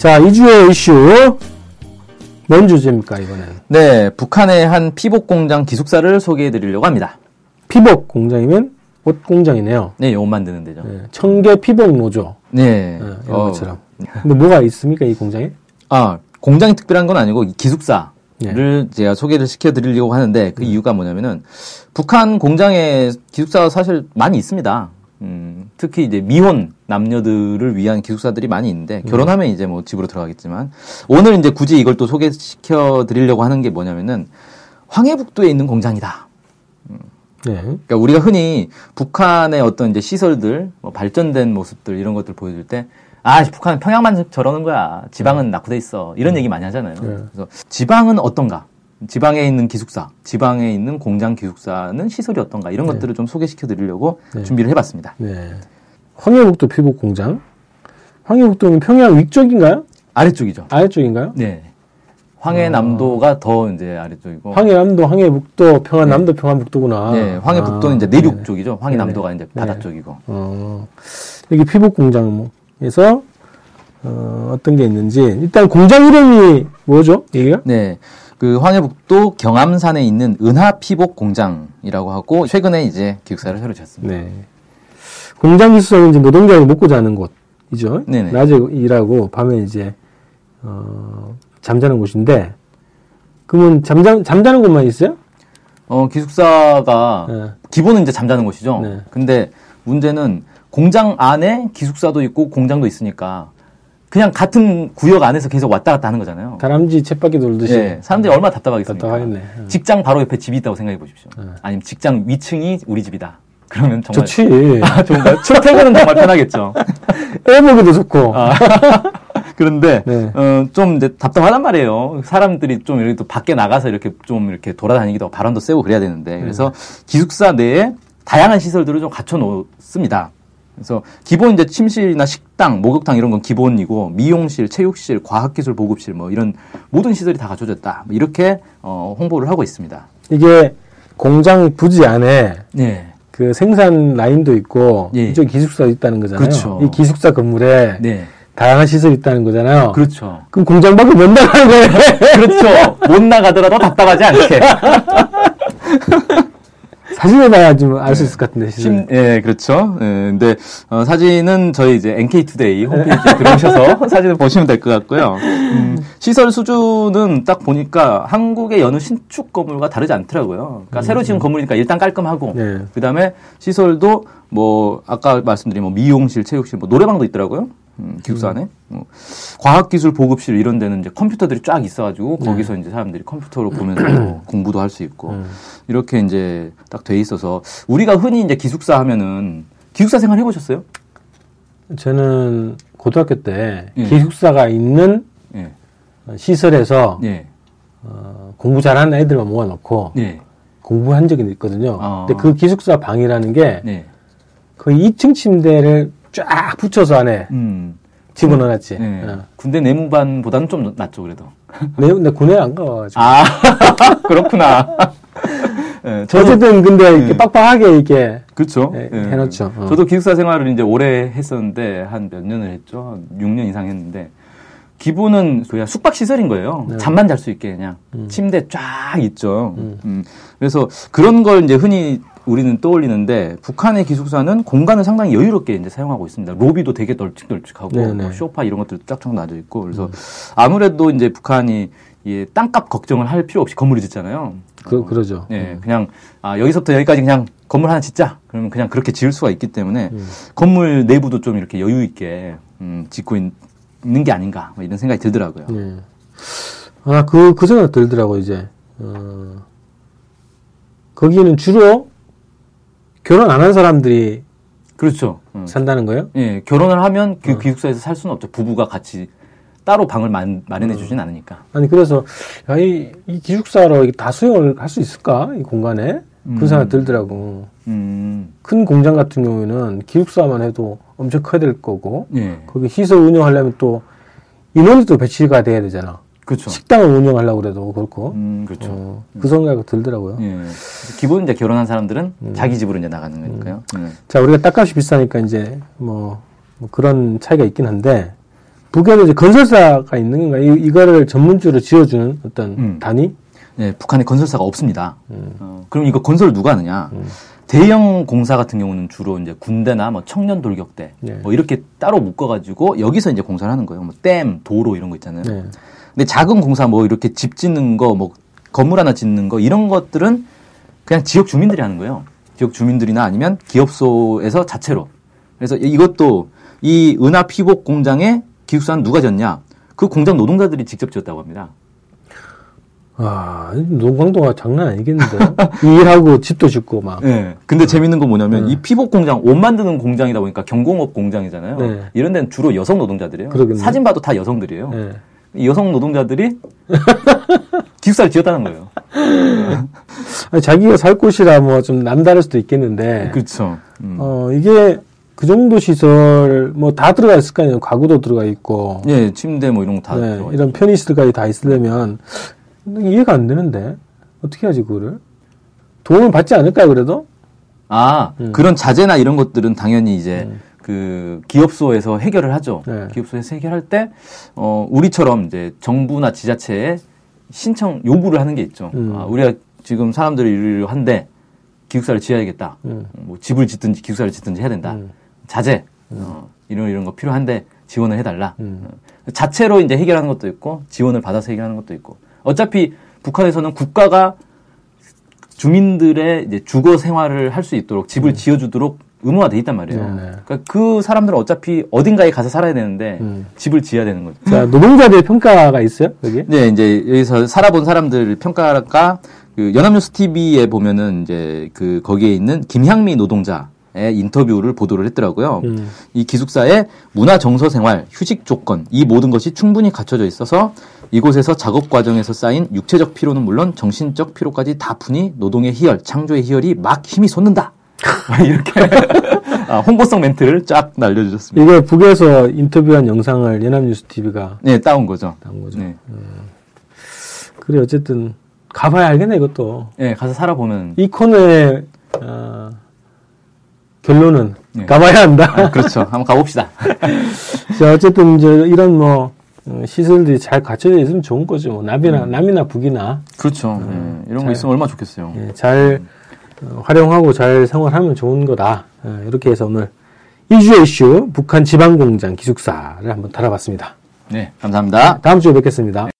자, 2주의 이슈. 뭔 주제입니까, 이번엔? 네, 북한의 한 피복 공장 기숙사를 소개해 드리려고 합니다. 피복 공장이면 옷 공장이네요. 네, 옷 만드는 데죠. 네, 청계 피복 노조. 네. 네, 이런 어, 것처럼. 근데 뭐가 있습니까, 이 공장에? 아, 공장이 특별한 건 아니고 이 기숙사 를 네. 제가 소개를 시켜 드리려고 하는데 그 이유가 뭐냐면은 북한 공장에 기숙사가 사실 많이 있습니다. 음, 특히 이제 미혼 남녀들을 위한 기숙사들이 많이 있는데 결혼하면 이제 뭐 집으로 들어가겠지만 오늘 이제 굳이 이걸 또 소개시켜 드리려고 하는 게 뭐냐면은 황해북도에 있는 공장이다. 네. 그러니까 우리가 흔히 북한의 어떤 이제 시설들, 뭐 발전된 모습들 이런 것들 보여줄 때, 아, 북한은 평양만 저러는 거야. 지방은 낙후돼 있어. 이런 얘기 많이 하잖아요. 네. 그래서 지방은 어떤가? 지방에 있는 기숙사, 지방에 있는 공장 기숙사는 시설이 어떤가? 이런 것들을 좀 소개시켜 드리려고 네. 준비를 해봤습니다. 네. 황해북도 피복 공장. 황해북도는 평양 위쪽인가요? 아래쪽이죠. 아래쪽인가요? 네. 황해남도가 더 이제 아래쪽이고. 황해남도, 황해북도, 평안남도, 평안북도구나. 네, 황해북도는 아, 이제 내륙 네. 쪽이죠. 황해남도가 이제 바다 네. 쪽이고. 어, 여기 피복 공장에서 어, 어떤 게 있는지 일단 공장 이름이 뭐죠? 이게요? 네. 그 황해북도 경암산에 있는 은하 피복 공장이라고 하고 최근에 이제 기숙사를 새로 지었습니다. 네. 공장 기숙사는 이제 노동자가 먹고 자는 곳이죠. 네네. 낮에 일하고 밤에 이제 어, 잠자는 곳인데 그러면 잠자 잠자는 곳만 있어요? 어, 기숙사가 네. 기본은 이제 잠자는 곳이죠. 네. 근데 문제는 공장 안에 기숙사도 있고 공장도 있으니까 그냥 같은 구역 안에서 계속 왔다 갔다 하는 거잖아요. 다람쥐 쳇바퀴 돌듯이 예, 사람들이 얼마나 답답하겠습니까? 답답하겠네. 어. 직장 바로 옆에 집이 있다고 생각해 보십시오. 아니면 직장 위층이 우리 집이다. 그러면 정말 좋지. 아, 좋은가요? 출퇴근은 정말 편하겠죠. 애 보기도 좋고. 아. 그런데 네. 어, 좀 이제 답답하단 말이에요. 사람들이 좀 이렇게 또 밖에 나가서 이렇게 좀 이렇게 돌아다니기도 하고 바람도 쐬고 그래야 되는데 그래서 기숙사 내에 다양한 시설들을 좀 갖춰 놓습니다. 그래서 기본 이제 침실이나 식당, 목욕탕 이런 건 기본이고 미용실, 체육실, 과학기술 보급실 뭐 이런 모든 시설이 다 갖춰졌다. 뭐 이렇게 어, 홍보를 하고 있습니다. 이게 공장 부지 안에 네. 그 생산 라인도 있고 예. 이쪽 기숙사 있다는 거잖아요. 그렇죠. 이 기숙사 건물에 네. 다양한 시설이 있다는 거잖아요. 그렇죠. 그럼 공장 밖에 못 나가는 거예요. 그렇죠. 못 나가더라도 답답하지 않게. 사진을 봐야 좀 알수 있을 것 같은데. 심, 예, 그렇죠. 예, 근데, 어, 사진은 저희 이제 NK투데이 홈페이지에 들어오셔서 사진을 보시면 될 것 같고요. 음, 시설 수준은 딱 보니까 한국의 여느 신축 건물과 다르지 않더라고요. 그러니까 새로 지은 건물이니까 일단 깔끔하고, 네. 그 다음에 시설도 뭐, 아까 말씀드린 뭐 미용실, 체육실, 뭐 노래방도 있더라고요. 음, 기숙사 안에. 뭐 과학기술 보급실 이런 데는 이제 컴퓨터들이 쫙 있어가지고 거기서 이제 사람들이 컴퓨터로 보면서 뭐 공부도 할 수 있고 이렇게 이제 딱 돼 있어서 우리가 흔히 이제 기숙사 하면은 기숙사 생활 해보셨어요? 저는 고등학교 때 예. 기숙사가 있는 예, 시설에서 예, 어, 공부 잘하는 애들만 모아놓고 네, 공부한 적이 있거든요. 아. 근데 그 기숙사 방이라는 게 네. 거의 2층 침대를 쫙 붙여서 안에 음, 집어넣어놨지. 네. 어. 군대 내무반보다는 좀 낫죠 그래도. 내, 내 군에 안 가가지고. 아, 그렇구나. 예, 저도 어쨌든 근데 이렇게 음. 빡빡하게 이렇게 그렇죠. 예, 해놓죠. 어. 저도 기숙사 생활을 이제 오래 했었는데 한 몇 년을 했죠. 한 6년 이상 했는데 기본은 그냥 숙박 시설인 거예요. 네. 잠만 잘 수 있게 그냥 침대 쫙 있죠. 음. 그래서 그런 걸 이제 흔히 우리는 떠올리는데 북한의 기숙사는 공간을 상당히 여유롭게 이제 사용하고 있습니다. 로비도 되게 널찍널찍하고 네네. 음. 뭐 소파 이런 것들도 쫙쫙 놔져 있고 그래서 아무래도 이제 북한이 이 땅값 걱정을 할 필요 없이 건물을 짓잖아요. 그, 그러죠. 네, 그냥 아, 여기서부터 여기까지 그냥 건물 하나 짓자. 그러면 그냥 그렇게 지을 수가 있기 때문에 음. 건물 내부도 좀 이렇게 여유 있게 음, 짓고 있, 는게 아닌가 뭐 이런 생각이 들더라고요. 예. 아, 그, 그 생각 들더라고, 이제. 어, 거기는 주로 결혼 안 한 사람들이 그렇죠. 음. 산다는 거예요? 예, 결혼을 하면 어. 그 기숙사에서 살 수는 없죠. 부부가 같이 따로 방을 마, 마련해 주진 어. 않으니까. 아니 그래서 야, 이, 이 기숙사로 다 수용을 할 수 있을까 이 공간에 그 생각 들더라고. 음, 큰 공장 같은 경우에는 기숙사만 해도 엄청 커야 될 거고 예, 거기 시설 운영하려면 또 인원이 또 배치가 돼야 되잖아. 그렇죠. 식당을 운영하려고 그래도 그렇고 음, 그렇죠. 어, 그 생각이 들더라고요. 예. 기본 이제 결혼한 사람들은 음. 자기 집으로 이제 나가는 거니까요. 예. 자 우리가 땅값이 비싸니까 이제 뭐, 뭐 그런 차이가 있긴 한데 북에도 이제 건설사가 있는 건가? 이, 이거를 전문주로 지어주는 어떤 음. 단위? 예, 북한에 건설사가 없습니다. 음. 어, 그럼 이거 건설 누가 하느냐? 대형 공사 같은 경우는 주로 이제 군대나 뭐 청년 돌격대 네. 뭐 이렇게 따로 묶어가지고 여기서 이제 공사를 하는 거예요. 뭐 댐, 도로 이런 거 있잖아요. 네. 근데 작은 공사 뭐 이렇게 집 짓는 거, 뭐 건물 하나 짓는 거 이런 것들은 그냥 지역 주민들이 하는 거예요. 지역 주민들이나 아니면 기업소에서 자체로. 그래서 이것도 이 은하 피복 공장의 기숙사는 누가 졌냐? 그 공장 노동자들이 직접 지었다고 합니다. 아, 노광도가 장난 아니겠는데? 일하고 집도 짓고 막. 예. 근데 재밌는 건 뭐냐면 이 피복 공장 옷 만드는 공장이다 보니까 경공업 공장이잖아요. 네. 이런 데는 주로 여성 노동자들이에요. 그러겠네. 사진 봐도 다 여성들이에요. 네. 이 여성 노동자들이 기숙사를 지었다는 거예요. 아니, 자기가 살 곳이라 뭐 좀 남다를 수도 있겠는데, 그렇죠. 음. 어, 이게 그 정도 시설 뭐 다 들어가 있을 거 아니에요. 가구도 들어가 있고, 예, 침대 뭐 이런 거다 네, 들어가 이런 편의시설까지 다 있으려면 이해가 안 되는데 어떻게 하지 그거를? 도움을 받지 않을까요 그래도? 아, 음. 그런 자재나 이런 것들은 당연히 이제 그 기업소에서 해결을 하죠. 네. 기업소에서 해결할 때, 어, 우리처럼 이제 정부나 지자체에 신청, 요구를 하는 게 있죠. 음. 아, 우리가 지금 사람들이 일을 한데 기숙사를 지어야겠다. 음. 뭐 집을 짓든지 기숙사를 짓든지 해야 된다. 음. 자재, 어, 이런 이런 거 필요한데 지원을 해달라. 음. 어, 자체로 이제 해결하는 것도 있고 지원을 받아서 해결하는 것도 있고. 어차피 북한에서는 국가가 주민들의 이제 주거 생활을 할 수 있도록 집을 지어주도록 의무화돼 있단 말이에요. 음. 네네. 그러니까 그 사람들은 어차피 어딘가에 가서 살아야 되는데 음. 집을 지어야 되는 거죠. 자, 노동자들 평가가 있어요 여기? 네, 이제 여기서 살아본 사람들 평가가 그 연합뉴스 TV에 보면은 이제 그 거기에 있는 김향미 노동자 의 인터뷰를 보도를 했더라고요. 음. 이 기숙사의 문화 정서 생활, 휴식 조건 이 모든 것이 충분히 갖춰져 있어서 이곳에서 작업 과정에서 쌓인 육체적 피로는 물론 정신적 피로까지 다 푸니 노동의 희열, 창조의 희열이 막 힘이 솟는다. 이렇게 아, 홍보성 멘트를 쫙 날려주셨습니다. 이거 북에서 인터뷰한 영상을 연합뉴스 TV가 네, 따온 거죠. 나온 거죠. 네, 그래 어쨌든 가봐야 알겠네 이것도. 네 가서 살아보면 이 코너의 어, 결론은 네. 가봐야 한다. 아, 그렇죠. 한번 가봅시다. 자, 어쨌든 이제 이런 뭐 어, 시설들이 잘 갖춰져 있으면 좋은 거죠. 뭐 남이나 남이나 북이나 그렇죠. 네, 이런 거 잘- 있으면 얼마나 좋겠어요. 예, 잘 어, 활용하고 잘 생활하면 좋은 거다. 어, 이렇게 해서 오늘 이주의 이슈 북한 지방공장 기숙사를 한번 다뤄봤습니다. 네, 감사합니다. 다음 주에 뵙겠습니다. 팟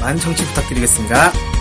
많은 청취 부탁드리겠습니다.